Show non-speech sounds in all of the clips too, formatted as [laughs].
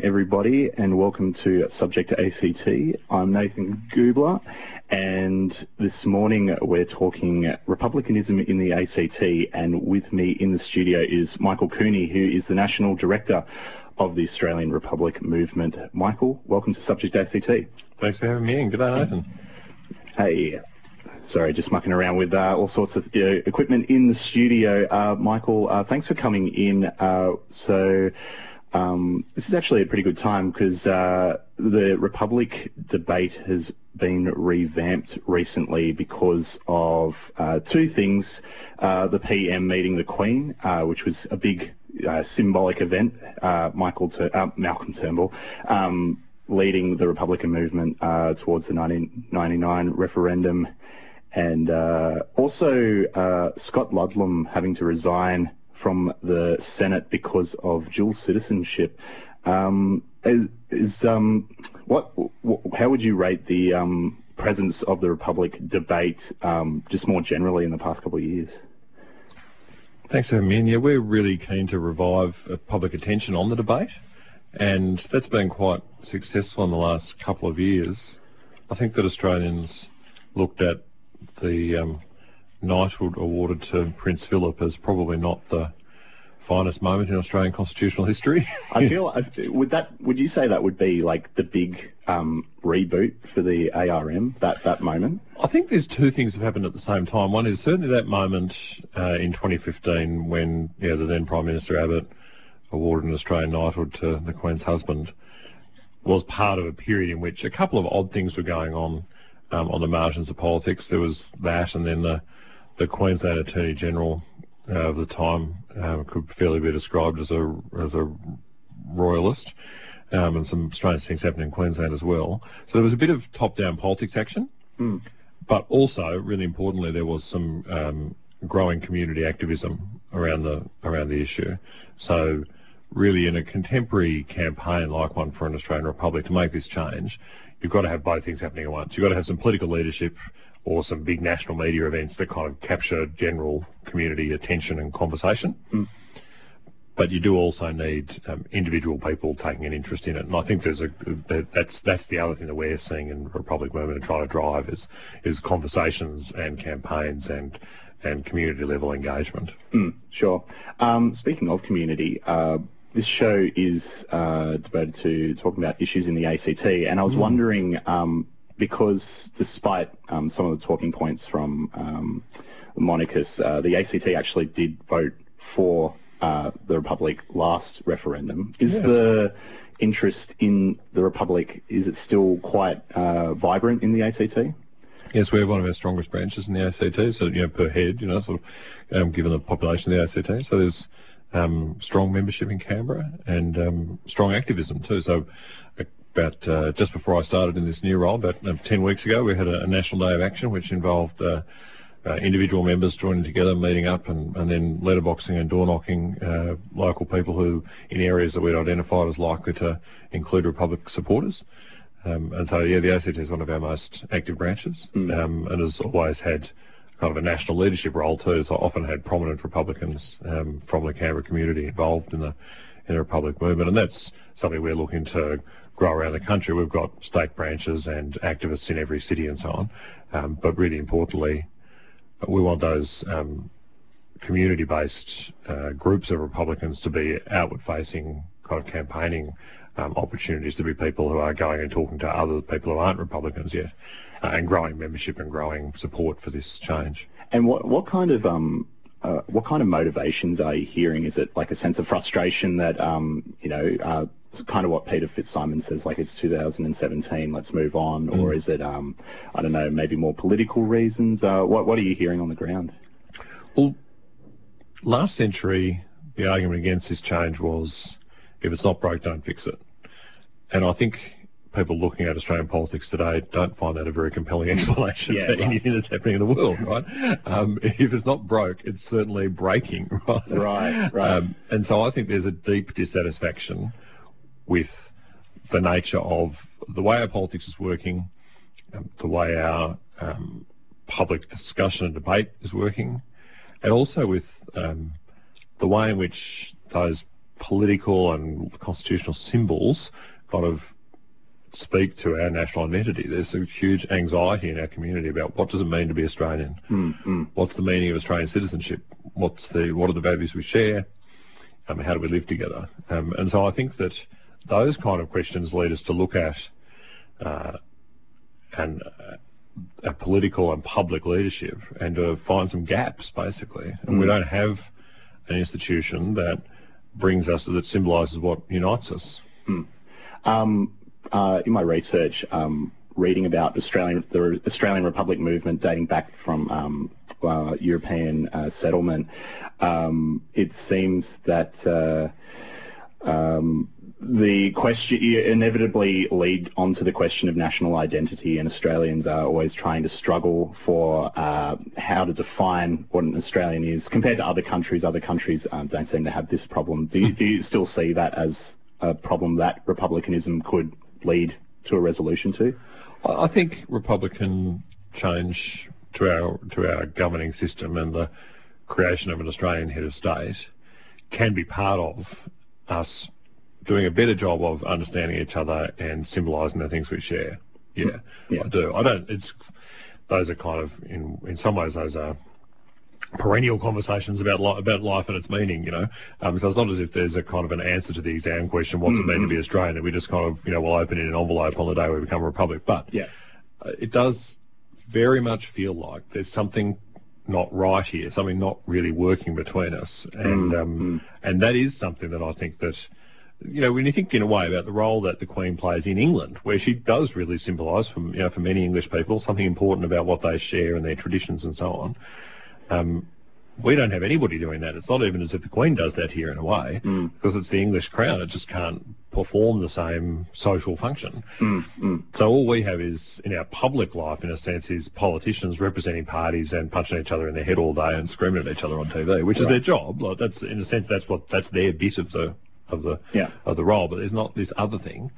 Morning, everybody, and welcome to Subject ACT. I'm Nathan Goobler, and this morning we're talking republicanism in the ACT, and with me in the studio is Michael Cooney, who is the National Director of the Australian Republic Movement. Michael, welcome to Subject ACT. Thanks for having me in. Good day, Nathan. Hey, sorry, just mucking around with uh, all sorts of uh, equipment in the studio. Uh, Michael, uh, thanks for coming in. Uh, so, um, this is actually a pretty good time because uh, the Republic debate has been revamped recently because of two things. the PM meeting the Queen, which was a big symbolic event. Michael Tur- Malcolm Turnbull. Um, leading the Republican movement towards the 1999 referendum and uh, also uh, Scott Ludlam having to resign from the Senate because of dual citizenship. Um, is, is um, what, what, How would you rate the um, presence of the Republic debate, um, just more generally in the past couple of years? Thanks me. Yeah, we're really keen to revive uh, public attention on the debate, and that's been quite successful in the last couple of years. I think that Australians looked at the um, knighthood awarded to Prince Philip is probably not the finest moment in Australian constitutional history. [laughs] I feel would that would you say that would be like the big um, reboot for the ARM that that moment? I think there's two things that happened at the same time. One is certainly that moment uh, in 2015 when yeah, the then Prime Minister Abbott awarded an Australian knighthood to the Queen's husband was part of a period in which a couple of odd things were going on um, on the margins of politics. There was that, and then the, the Queensland Attorney General uh, of the time um, could fairly be described as a as a royalist, um, and some strange things happened in Queensland as well. So there was a bit of top-down politics action, mm. but also, really importantly, there was some um, growing community activism around the around the issue. So really in a contemporary campaign like one for an Australian Republic to make this change, you've got to have both things happening at once. You've got to have some political leadership or some big national media events that kind of capture general community attention and conversation. Mm. But you do also need um, individual people taking an interest in it, and I think there's a that's that's the other thing that we're seeing in Republic movement and trying to drive is is conversations and campaigns and and community level engagement. Mm, sure. Um, speaking of community, uh, this show is uh, devoted to talking about issues in the ACT, and I was mm. wondering um, because despite um, some of the talking points from um, Monicus, uh, the ACT actually did vote for uh, the Republic last referendum. Is yes. the interest in the Republic is it still quite uh, vibrant in the ACT? Yes, we have one of our strongest branches in the ACT, so you know per head, you know, sort of um, given the population of the ACT. So there's um, strong membership in Canberra and um, strong activism too. So about uh, just before I started in this new role, about uh, 10 weeks ago, we had a, a, National Day of Action which involved uh, uh individual members joining together, meeting up, and, and then letterboxing and door knocking uh, local people who, in areas that we'd identified as likely to include Republic supporters. Um, and so, yeah, the ACT is one of our most active branches mm. um, and has always had kind of a national leadership role too. So I often had prominent Republicans um, from the Canberra community involved in the in the Republic movement, and that's something we're looking to grow around the country. We've got state branches and activists in every city and so on, um, but really importantly, we want those um, community-based uh, groups of Republicans to be outward-facing kind of campaigning um, opportunities to be people who are going and talking to other people who aren't Republicans yet, uh, and growing membership and growing support for this change. And what what kind of um, uh, what kind of motivations are you hearing? Is it like a sense of frustration that um, you know? Uh, kind of what Peter Fitzsimons says, like it's 2017, let's move on, mm. or is it, um, I don't know, maybe more political reasons? Uh, what, what are you hearing on the ground? Well, last century, the argument against this change was if it's not broke, don't fix it. And I think people looking at Australian politics today don't find that a very compelling [laughs] explanation yeah, for right. anything that's happening in the world, right? Um, [laughs] if it's not broke, it's certainly breaking, [laughs] right? Right, right. Um, and so I think there's a deep dissatisfaction with the nature of the way our politics is working, um, the way our um, public discussion and debate is working, and also with um, the way in which those political and constitutional symbols kind of speak to our national identity. There's a huge anxiety in our community about what does it mean to be Australian? Mm-hmm. What's the meaning of Australian citizenship? What's the what are the values we share? Um, how do we live together? Um, and so I think that those kind of questions lead us to look at uh, and uh, a political and public leadership and to find some gaps basically. And we don't have an institution that brings us that symbolises what unites us. Um, uh, in my research, um, reading about Australian the Australian Republic movement dating back from um, uh, European uh, settlement, um, it seems that uh, um, the question inevitably lead onto the question of national identity, and Australians are always trying to struggle for uh, how to define what an Australian is compared to other countries. Other countries um, don't seem to have this problem. Do you, do you still see that as a problem that republicanism could lead to a resolution to? I think Republican change to our to our governing system and the creation of an Australian head of state can be part of us doing a better job of understanding each other and symbolising the things we share. Yeah, Yeah. I do. I don't. It's those are kind of in in some ways those are perennial conversations about li- about life and its meaning, you know. Um, so it's not as if there's a kind of an answer to the exam question, what's it mean to be Australian? And we just kind of, you know, we'll open in an envelope on the day we become a republic. But Yeah. uh, it does very much feel like there's something not right here, something not really working between us, and um, and that is something that I think that. You know, when you think in a way about the role that the Queen plays in England, where she does really symbolise, for you know, for many English people, something important about what they share and their traditions and so on. Um, we don't have anybody doing that. It's not even as if the Queen does that here in a way, because it's the English crown. It just can't perform the same social function. So all we have is in our public life, in a sense, is politicians representing parties and punching each other in the head all day and screaming at each other on TV, which is their job. Like that's in a sense that's what that's their bit of the of the Yeah. of the role. But there's not this other thing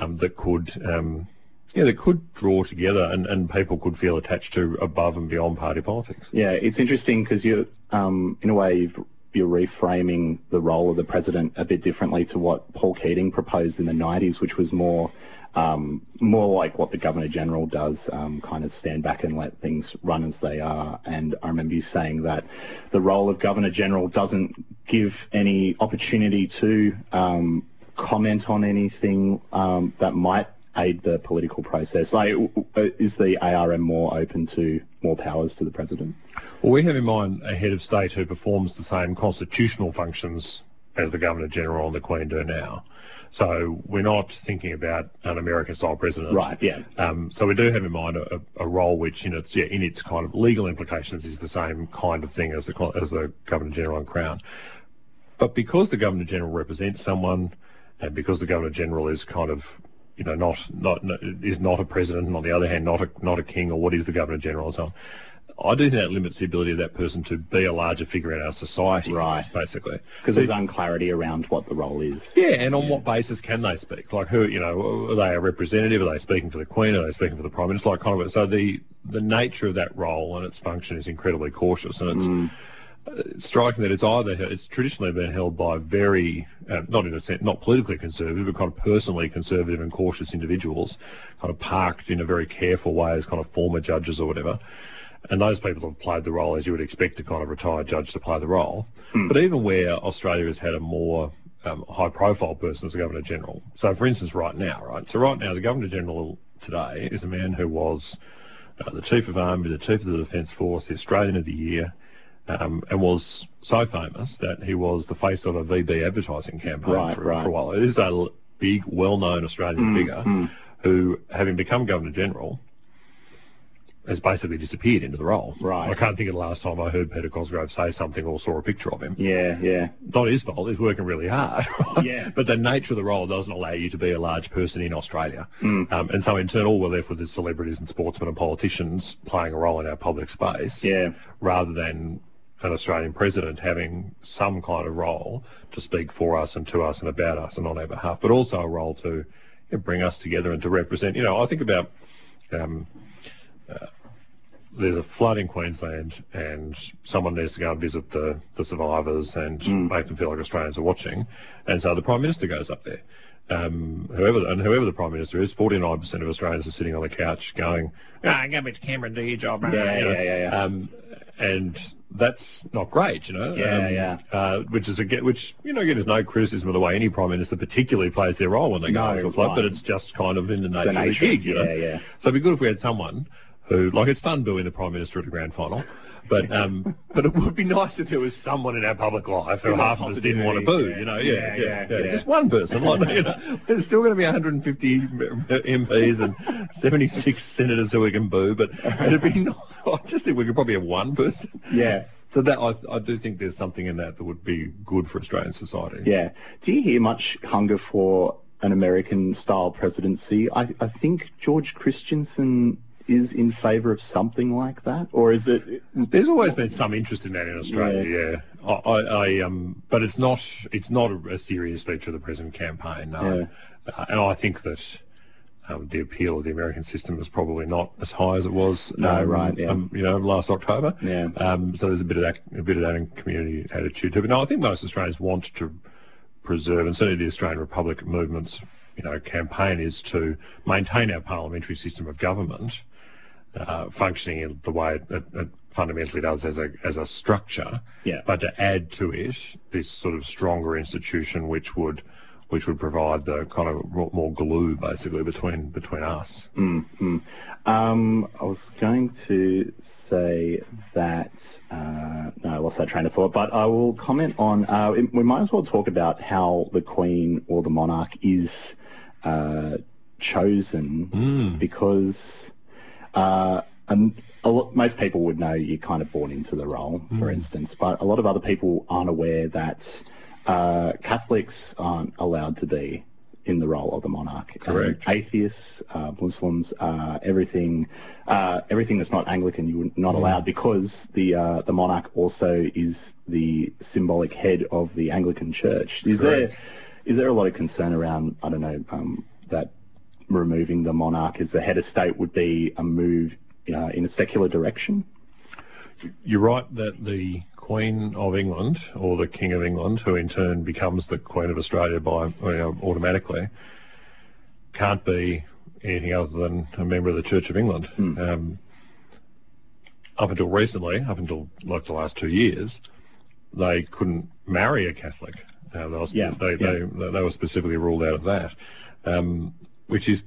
um, that could. Um, yeah, they could draw together and, and people could feel attached to above and beyond party politics. Yeah, it's interesting because you, um, in a way, you're reframing the role of the president a bit differently to what Paul Keating proposed in the 90s, which was more, um, more like what the Governor General does, um, kind of stand back and let things run as they are. And I remember you saying that the role of Governor General doesn't give any opportunity to um, comment on anything um, that might aid the political process. Like, w- is the ARM more open to more powers to the president? Well, we have in mind a head of state who performs the same constitutional functions as the Governor General and the Queen do now. So we're not thinking about an American-style president. Right, yeah. Um, so we do have in mind a, a role which, in its yeah, in its kind of legal implications, is the same kind of thing as the as the Governor General and Crown. But because the Governor General represents someone, and because the Governor General is kind of you know not not is not a president, and on the other hand not a not a king or what is the Governor General and so on. I do think that limits the ability of that person to be a larger figure in our society. Right. Basically. Because there's unclarity around what the role is. Yeah, and on what basis can they speak? Like who, you know, are they a representative? Are they speaking for the Queen? Are they speaking for the Prime Minister? Like kind of, so the, the nature of that role and its function is incredibly cautious and it's, mm. Striking that it's either, it's traditionally been held by very, uh, not in a sense, not politically conservative, but kind of personally conservative and cautious individuals, kind of parked in a very careful way as kind of former judges or whatever. And those people have played the role as you would expect a kind of retired judge to play the role. But even where Australia has had a more um, high profile person as the Governor General. So, for instance, right now, right? So, right now, the Governor General today is a man who was uh, the Chief of Army, the Chief of the Defence Force, the Australian of the Year, um, and was so famous that he was the face of a VB advertising campaign Right, for, right. for a while. It is a big, well known Australian figure who, having become Governor General, has basically disappeared into the role. Right. I can't think of the last time I heard Peter Cosgrove say something or saw a picture of him. Yeah, yeah. Not his fault, he's working really hard. [laughs] Yeah. but the nature of the role doesn't allow you to be a large person in Australia. Mm. Um, and so in turn, all we're left with is celebrities and sportsmen and politicians playing a role in our public space. Yeah. Rather than an Australian president having some kind of role to speak for us and to us and about us and on our behalf, but also a role to you know, bring us together and to represent. You know, I think about um, uh, there's a flood in Queensland and someone needs to go and visit the, the survivors and make them feel like Australians are watching. And so the Prime Minister goes up there. Um, whoever and whoever the Prime Minister is, 49% of Australians are sitting on the couch going, ah, go back to and do your job. Yeah, you know. yeah, yeah, yeah. Um, and that's not great, you know. Yeah, um, yeah. Uh, which is again, which you know, again, is no criticism of the way any prime minister particularly plays their role when they go No, into a flood, but it's just kind of in the nature, the of the gig, you know. yeah, yeah. So it'd be good if we had someone who, like, it's fun booing the prime minister at the grand final, but um, but it would be nice if there was someone in our public life who half of us didn't want to boo, you know. yeah. Yeah, Yeah. Just one person. Like, you know, [laughs] there's still going to be 150 MPs and 76 senators who we can boo, but it'd be nice. I just think we could probably have one person. Yeah. So that I, I do think there's something in that that would be good for Australian society. Yeah. Do you hear much hunger for an American style presidency? I, I think George Christensen is in favour of something like that, or is it? There's always been some interest in that in Australia, yeah. I, I, I um, but it's not it's not a, a serious feature of the present campaign, no. Uh, and I think that um, the appeal of the American system is probably not as high as it was, No, um, right, yeah. um, you know, last October. Yeah. Um, so there's a bit of that, a bit of that in community attitude too. But no, I think most Australians want to preserve, and certainly the Australian Republic movement's, you know, campaign is to maintain our parliamentary system of government uh, functioning in the way it, it fundamentally does as a as a structure, Yeah. but to add to it this sort of stronger institution which would which would provide the kind of more glue basically between between us. Hmm. Um, I was going to say that uh, no, I lost that train of thought, but I will comment on. Uh, we might as well talk about how the Queen or the monarch is uh, chosen because. Uh, and a lot, most people would know you're kind of born into the role, for instance, but a lot of other people aren't aware that uh, Catholics aren't allowed to be in the role of the monarch. Correct. atheists, uh, Muslims, uh, everything, uh, everything that's not Anglican, you're not allowed because the uh, the monarch also is the symbolic head of the Anglican Church. Is Correct. there is there a lot of concern around I don't know um, that removing the monarch as the head of state would be a move uh, in a secular direction? You're right that the Queen of England or the King of England, who in turn becomes the Queen of Australia by you know, automatically, can't be anything other than a member of the Church of England. Um, up until recently, up until like the last two years, they couldn't marry a Catholic. Uh, they, was, Yeah, they, yeah. They, they were specifically ruled out of that, um, which is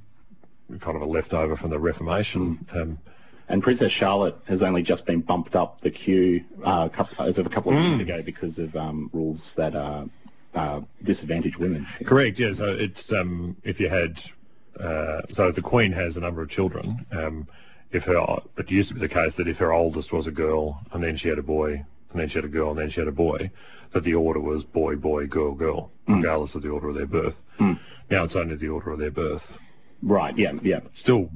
kind of a leftover from the Reformation. Um, And Princess Charlotte has only just been bumped up the queue uh, couple, as of a couple of years ago because of um, rules that uh, uh, disadvantage women. Correct. Yeah. So it's um, if you had uh, so if the Queen has a number of children. Um, if her it used to be the case that if her oldest was a girl and then she had a boy and then she had a girl and then she had a boy, that the order was boy, boy, girl, girl, regardless of the order of their birth. Now it's only the order of their birth. Right. Yeah. Yeah. Still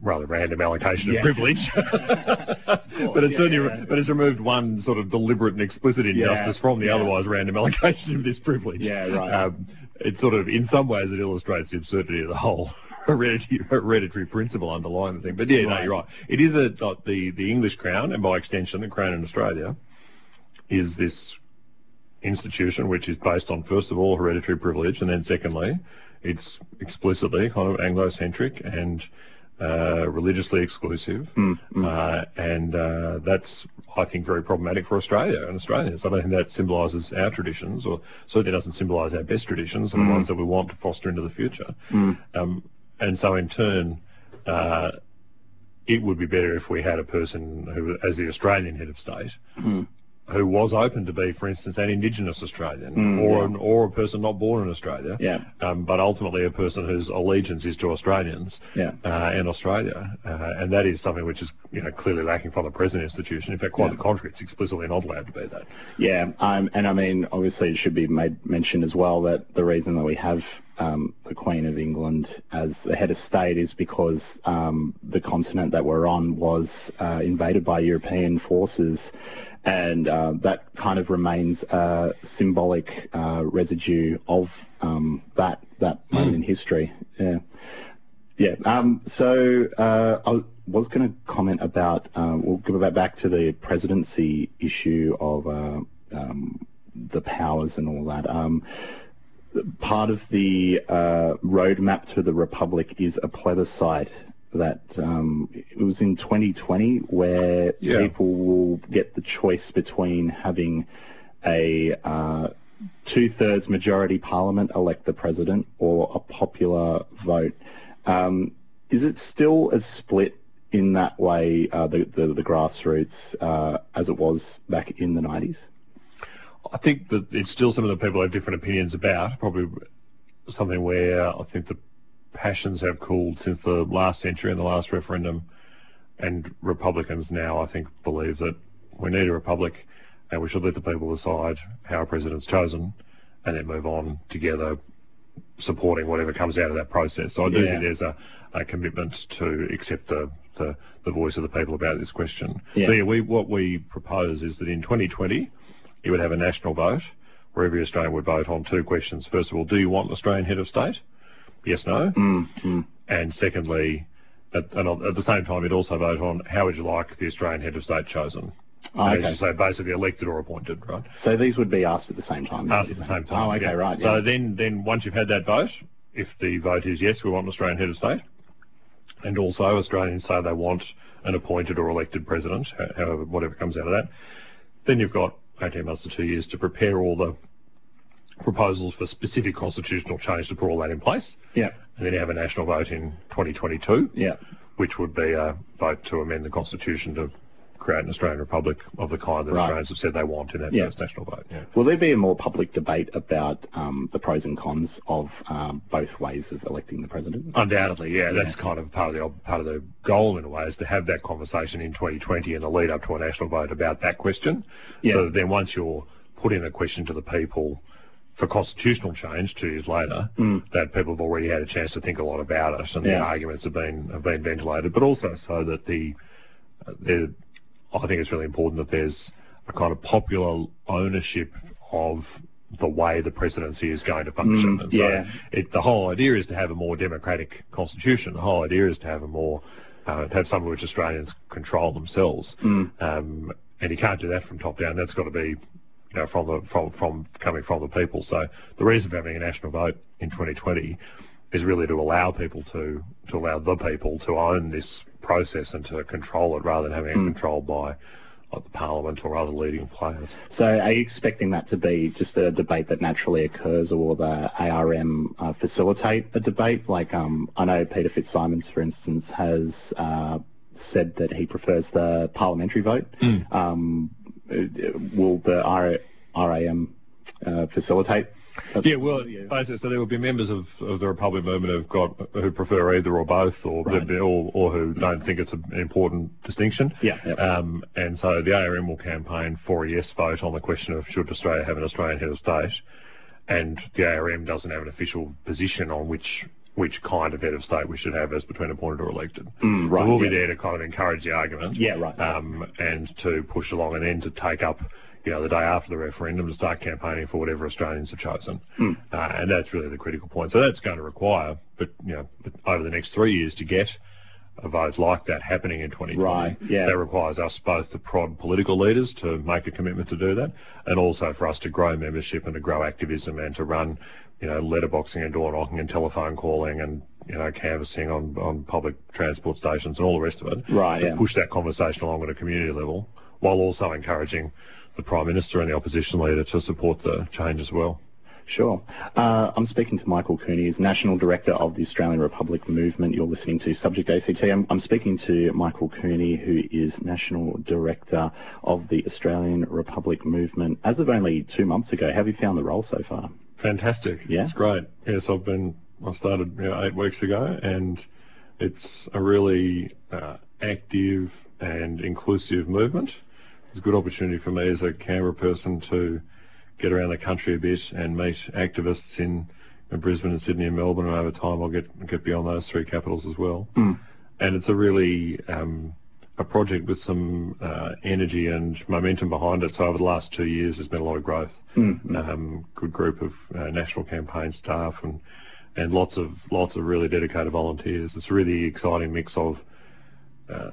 rather random allocation Yeah. [laughs] of privilege. but it's yeah, certainly, yeah. but it's removed one sort of deliberate and explicit injustice from the otherwise random allocation of this privilege. Yeah, right. Um, it sort of, in some ways, it illustrates the absurdity of the whole [laughs] hereditary, hereditary principle underlying the thing. But yeah, no, you're right. It is a like the the English crown, and by extension, the crown in Australia, is this institution which is based on first of all hereditary privilege, and then secondly, it's explicitly kind of Anglo-centric and uh, religiously exclusive, Uh, and uh, that's I think very problematic for Australia and Australians. I don't think that symbolises our traditions, or certainly doesn't symbolise our best traditions and the ones that we want to foster into the future. Um, and so in turn. Uh, it would be better if we had a person who, as the Australian head of state, who was open to be, for instance, an Indigenous Australian or yeah. an, or a person not born in Australia, Yeah. um, but ultimately a person whose allegiance is to Australians Yeah. uh, and Australia, uh, and that is something which is you know clearly lacking from the present institution. In fact, quite the contrary; it's explicitly not allowed to be that. Yeah, um, and I mean, obviously, it should be made mention as well that the reason that we have um, the Queen of England as the head of state is because um, the continent that we're on was uh, invaded by European forces, and uh, that kind of remains a symbolic uh, residue of um, that that moment in history. Yeah. Yeah. Um, so uh, I was- was going to comment about, uh, we'll go back to the presidency issue of uh, um, the powers and all that. Um, part of the uh, roadmap to the republic is a plebiscite that um, it was in 2020 where Yeah. people will get the choice between having a uh, two-thirds majority parliament elect the president or a popular vote. Um, is it still as split in that way, uh, the, the, the grassroots, uh, as it was back in the 90s? I think that it's still something that people have different opinions about. Probably something where I think the passions have cooled since the last century and the last referendum. And Republicans now, I think, believe that we need a republic and we should let the people decide how a president's chosen and then move on together supporting whatever comes out of that process. So I do Yeah. think there's a, a commitment to accept the, the, the voice of the people about this question. Yeah. So yeah, we, what we propose is that in 2020, you would have a national vote where every Australian would vote on two questions. First of all, do you want an Australian head of state? Yes, no. Mm, mm. And secondly, at, and at the same time, you'd also vote on how would you like the Australian head of state chosen? Oh, okay. As you say, basically elected or appointed, right? So these would be asked at the same time. Asked at the same time. Oh, okay, yeah. right. So then, then once you've had that vote, if the vote is yes, we want an Australian head of state, and also Australians say they want an appointed or elected president, however, whatever comes out of that, then you've got 18 months to two years to prepare all the proposals for specific constitutional change to put all that in place, yeah, and then you have a national vote in 2022, yeah. which would be a vote to amend the constitution to create an Australian republic of the kind that Right. Australians have said they want in that Yeah. first national vote. Yeah. Will there be a more public debate about um, the pros and cons of um, both ways of electing the president? Undoubtedly, yeah, that's kind of part of the part of the goal in a way is to have that conversation in 2020 in the lead up to a national vote about that question. Yeah. So that then once you're putting the question to the people for constitutional change two years later, that people have already had a chance to think a lot about it, and the arguments have been have been ventilated, but also so that the there, I think it's really important that there's a kind of popular ownership of the way the presidency is going to function. and so yeah. it, the whole idea is to have a more democratic constitution. The whole idea is to have a more uh, have something which Australians control themselves. Um, and you can't do that from top down. That's got to be you know, from the from from coming from the people. So the reason for having a national vote in 2020 is really to allow people to to allow the people to own this process and to control it rather than having it controlled by like, the parliament or other leading players. So are you expecting that to be just a debate that naturally occurs or will the ARM uh, facilitate a debate? Like um, I know Peter Fitzsimons, for instance, has uh, said that he prefers the parliamentary vote. Um, uh, will the RAM uh, facilitate? Yeah, well, basically, so there will be members of, of the Republic movement who've got who prefer either or both, or Right. or, or who don't think it's an important distinction. Yeah, yeah. Um, and so the ARM will campaign for a yes vote on the question of should Australia have an Australian head of state, and the ARM doesn't have an official position on which which kind of head of state we should have as between appointed or elected. Mm, right, so we'll yeah. be there to kind of encourage the argument. Yeah, right. Um, and to push along, and then to take up, you know, the day after the referendum to start campaigning for whatever Australians have chosen. Hmm. Uh, and that's really the critical point. So that's going to require, but you know, over the next three years to get a vote like that happening in 2020. Right, yeah. That requires us both to prod political leaders to make a commitment to do that, and also for us to grow membership and to grow activism and to run, you know, letterboxing and door knocking and telephone calling and you know, canvassing on, on public transport stations and all the rest of it. Right, To yeah. push that conversation along at a community level, while also encouraging the Prime Minister and the opposition leader to support the change as well. Sure. Uh, I'm speaking to Michael Cooney, he's National Director of the Australian Republic Movement. You're listening to Subject ACT. I'm, I'm speaking to Michael Cooney, who is National Director of the Australian Republic Movement. As of only two months ago, have you found the role so far? Fantastic. Yeah? It's great. Yes, I've been, I started you know, eight weeks ago and it's a really uh, active and inclusive movement. It's a good opportunity for me as a Canberra person to get around the country a bit and meet activists in, in Brisbane and Sydney and Melbourne and over time I'll get, get beyond those three capitals as well. And it's a really, um, a project with some uh, energy and momentum behind it. So over the last two years, there's been a lot of growth. Um, good group of uh, national campaign staff and and lots of lots of really dedicated volunteers. It's a really exciting mix of uh,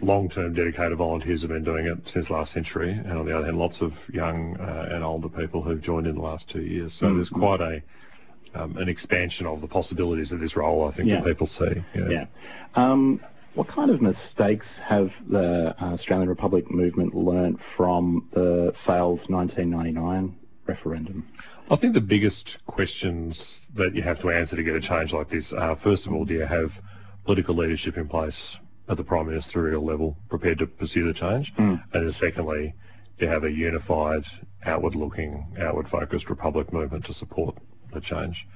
long-term dedicated volunteers have been doing it since last century, and on the other hand, lots of young uh, and older people who've joined in the last two years. So mm-hmm. there's quite a um, an expansion of the possibilities of this role, I think, yeah. that people see. Yeah. yeah. Um, what kind of mistakes have the uh, Australian Republic movement learnt from the failed 1999 referendum? I think the biggest questions that you have to answer to get a change like this are, first of all, do you have political leadership in place at the prime ministerial level prepared to pursue the change? Mm. And then secondly, do you have a unified, outward-looking, outward-focused republic movement to support the change?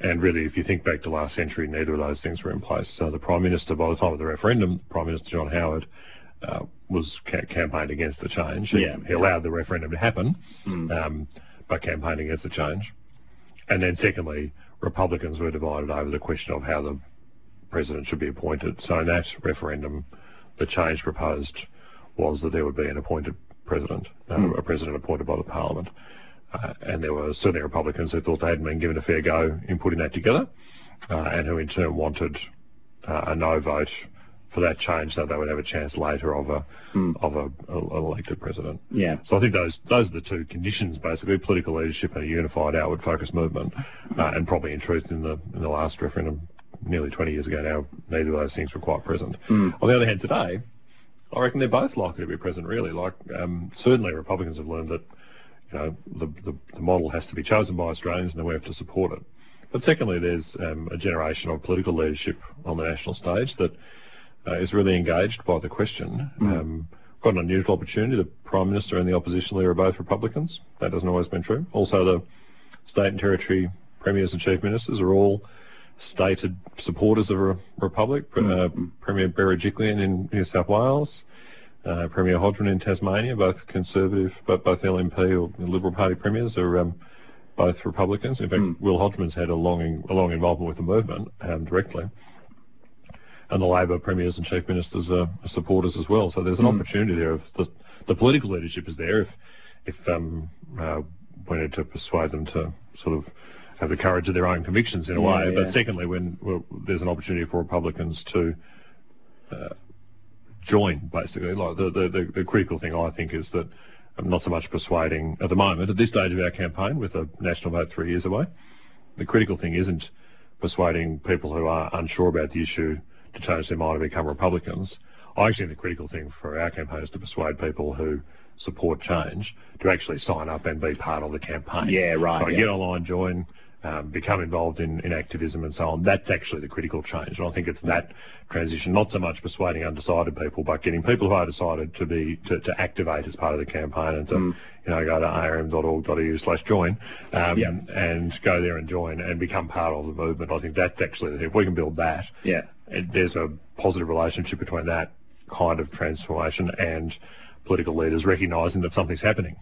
And really, if you think back to last century, neither of those things were in place. So the Prime Minister, by the time of the referendum, Prime Minister John Howard, uh, was ca- campaigned against the change. He, yeah, he allowed the referendum to happen, mm. um, but campaigned against the change. And then secondly, Republicans were divided over the question of how the president should be appointed. So in that referendum, the change proposed was that there would be an appointed president, uh, mm. a president appointed by the parliament. Uh, and there were certainly Republicans who thought they hadn't been given a fair go in putting that together, uh, and who in turn wanted uh, a no vote for that change so they would have a chance later of a mm. of a, a, an elected president. Yeah. So I think those those are the two conditions basically: political leadership and a unified outward focused movement. Uh, and probably in truth, in the in the last referendum, nearly 20 years ago now, neither of those things were quite present. Mm. On the other hand, today, I reckon they're both likely to be present. Really, like um, certainly Republicans have learned that you know, the, the, the, model has to be chosen by Australians and we have to support it. But secondly, there's um, a generation of political leadership on the national stage that uh, is really engaged by the question. Mm. Um, got an unusual opportunity. The Prime Minister and the opposition leader are both Republicans. That hasn't always been true. Also, the state and territory premiers and chief ministers are all stated supporters of a republic. Mm. Uh, Premier Berejiklian in New South Wales, uh, Premier Hodgman in Tasmania, both Conservative, but both LNP or Liberal Party premiers are um, both Republicans. In fact, mm. Will Hodgman's had a long, a long involvement with the movement um, directly. And the Labor premiers and chief ministers are, supporters as well. So there's an mm. opportunity there. If the, the, political leadership is there, if if um, uh, we need to persuade them to sort of have the courage of their own convictions in a yeah, way. Yeah. But secondly, when well, there's an opportunity for Republicans to uh, join, basically. Like the, the, the, critical thing, I think, is that I'm not so much persuading at the moment, at this stage of our campaign, with a national vote three years away, the critical thing isn't persuading people who are unsure about the issue to change their mind and become Republicans. I actually think the critical thing for our campaign is to persuade people who support change to actually sign up and be part of the campaign. Yeah, right. So yeah. get online, join, um, become involved in, in activism and so on. That's actually the critical change. And I think it's that transition, not so much persuading undecided people, but getting people who are decided to be to, to activate as part of the campaign and to mm. you know go to arm.org.au slash join um, yeah. and go there and join and become part of the movement. I think that's actually if we can build that, yeah, it, there's a positive relationship between that kind of transformation and political leaders recognising that something's happening.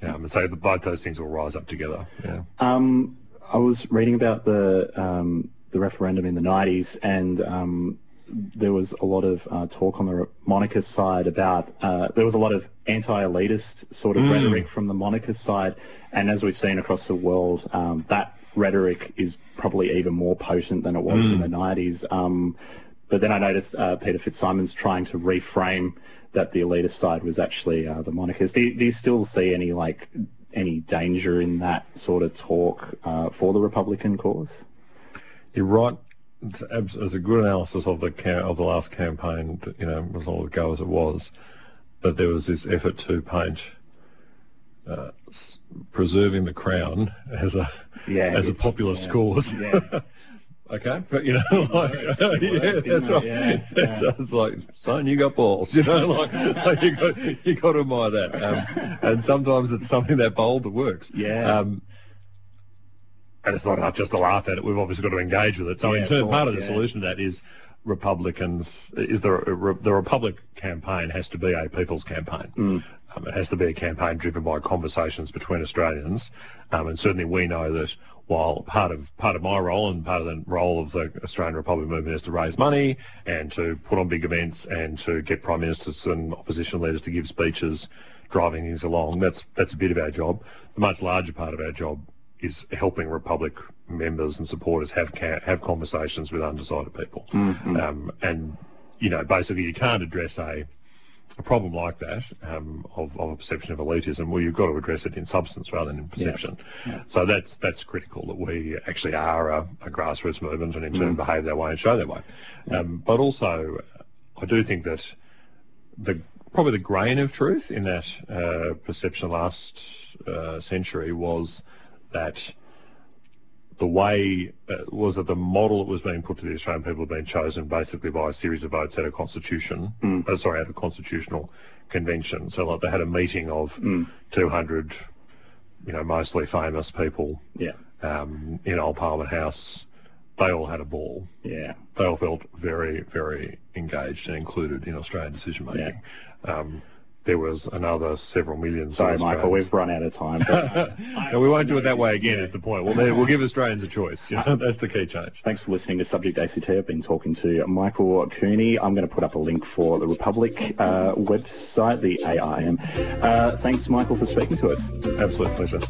Um, and so both those things will rise up together. Yeah. Um, I was reading about the um, the referendum in the 90s, and um, there was a lot of uh, talk on the monarchist side about uh, there was a lot of anti-elitist sort of mm. rhetoric from the monarchist side, and as we've seen across the world, um, that rhetoric is probably even more potent than it was mm. in the 90s. Um, but then I noticed uh, Peter Fitzsimons trying to reframe that the elitist side was actually uh, the monarchist. Do you, do you still see any like any danger in that sort of talk uh, for the Republican cause? You're right. It's a good analysis of the of the last campaign, you know, as long ago as it was, that there was this effort to paint uh, preserving the crown as a yeah, as a populist yeah, cause. Yeah. [laughs] Okay, but you know, [laughs] like, [laughs] yeah, that's right. Yeah, [laughs] it's, yeah. it's like, son, you got balls, you know, like, like you got you got to admire that. Um, and sometimes it's something that bold that works. Yeah. Um, and it's not enough just to laugh at it. We've obviously got to engage with it. So in turn, part of the solution to that is Republicans is the the Republic campaign has to be a people's campaign. Mm. Um, it has to be a campaign driven by conversations between Australians, um, and certainly we know that while part of part of my role and part of the role of the Australian Republic movement is to raise money and to put on big events and to get prime ministers and opposition leaders to give speeches, driving things along. That's that's a bit of our job. The much larger part of our job is helping Republic members and supporters have have conversations with undecided people, mm-hmm. um, and you know, basically you can't address a a problem like that um, of, of, a perception of elitism, well, you've got to address it in substance rather than in perception. Yeah. Yeah. So that's that's critical that we actually are a, a grassroots movement and in turn mm. behave that way and show that way. Yeah. Um, but also, I do think that the probably the grain of truth in that uh, perception last uh, century was that the way uh, was that the model that was being put to the Australian people had been chosen basically by a series of votes at a constitution, mm. uh, sorry, at a constitutional convention. So like they had a meeting of mm. 200, you know, mostly famous people yeah. um, in Old Parliament House. They all had a ball. Yeah. They all felt very, very engaged and included in Australian decision making. Yeah. Um, there was another several million. Sorry, Michael, we've run out of time. [laughs] no, we won't do it that way again. Is the point? We'll, we'll give Australians a choice. You know, [laughs] that's the key change. Thanks for listening to Subject ACT. I've been talking to Michael Cooney. I'm going to put up a link for the Republic uh, website, the AIM. Uh, thanks, Michael, for speaking to us. Absolute pleasure.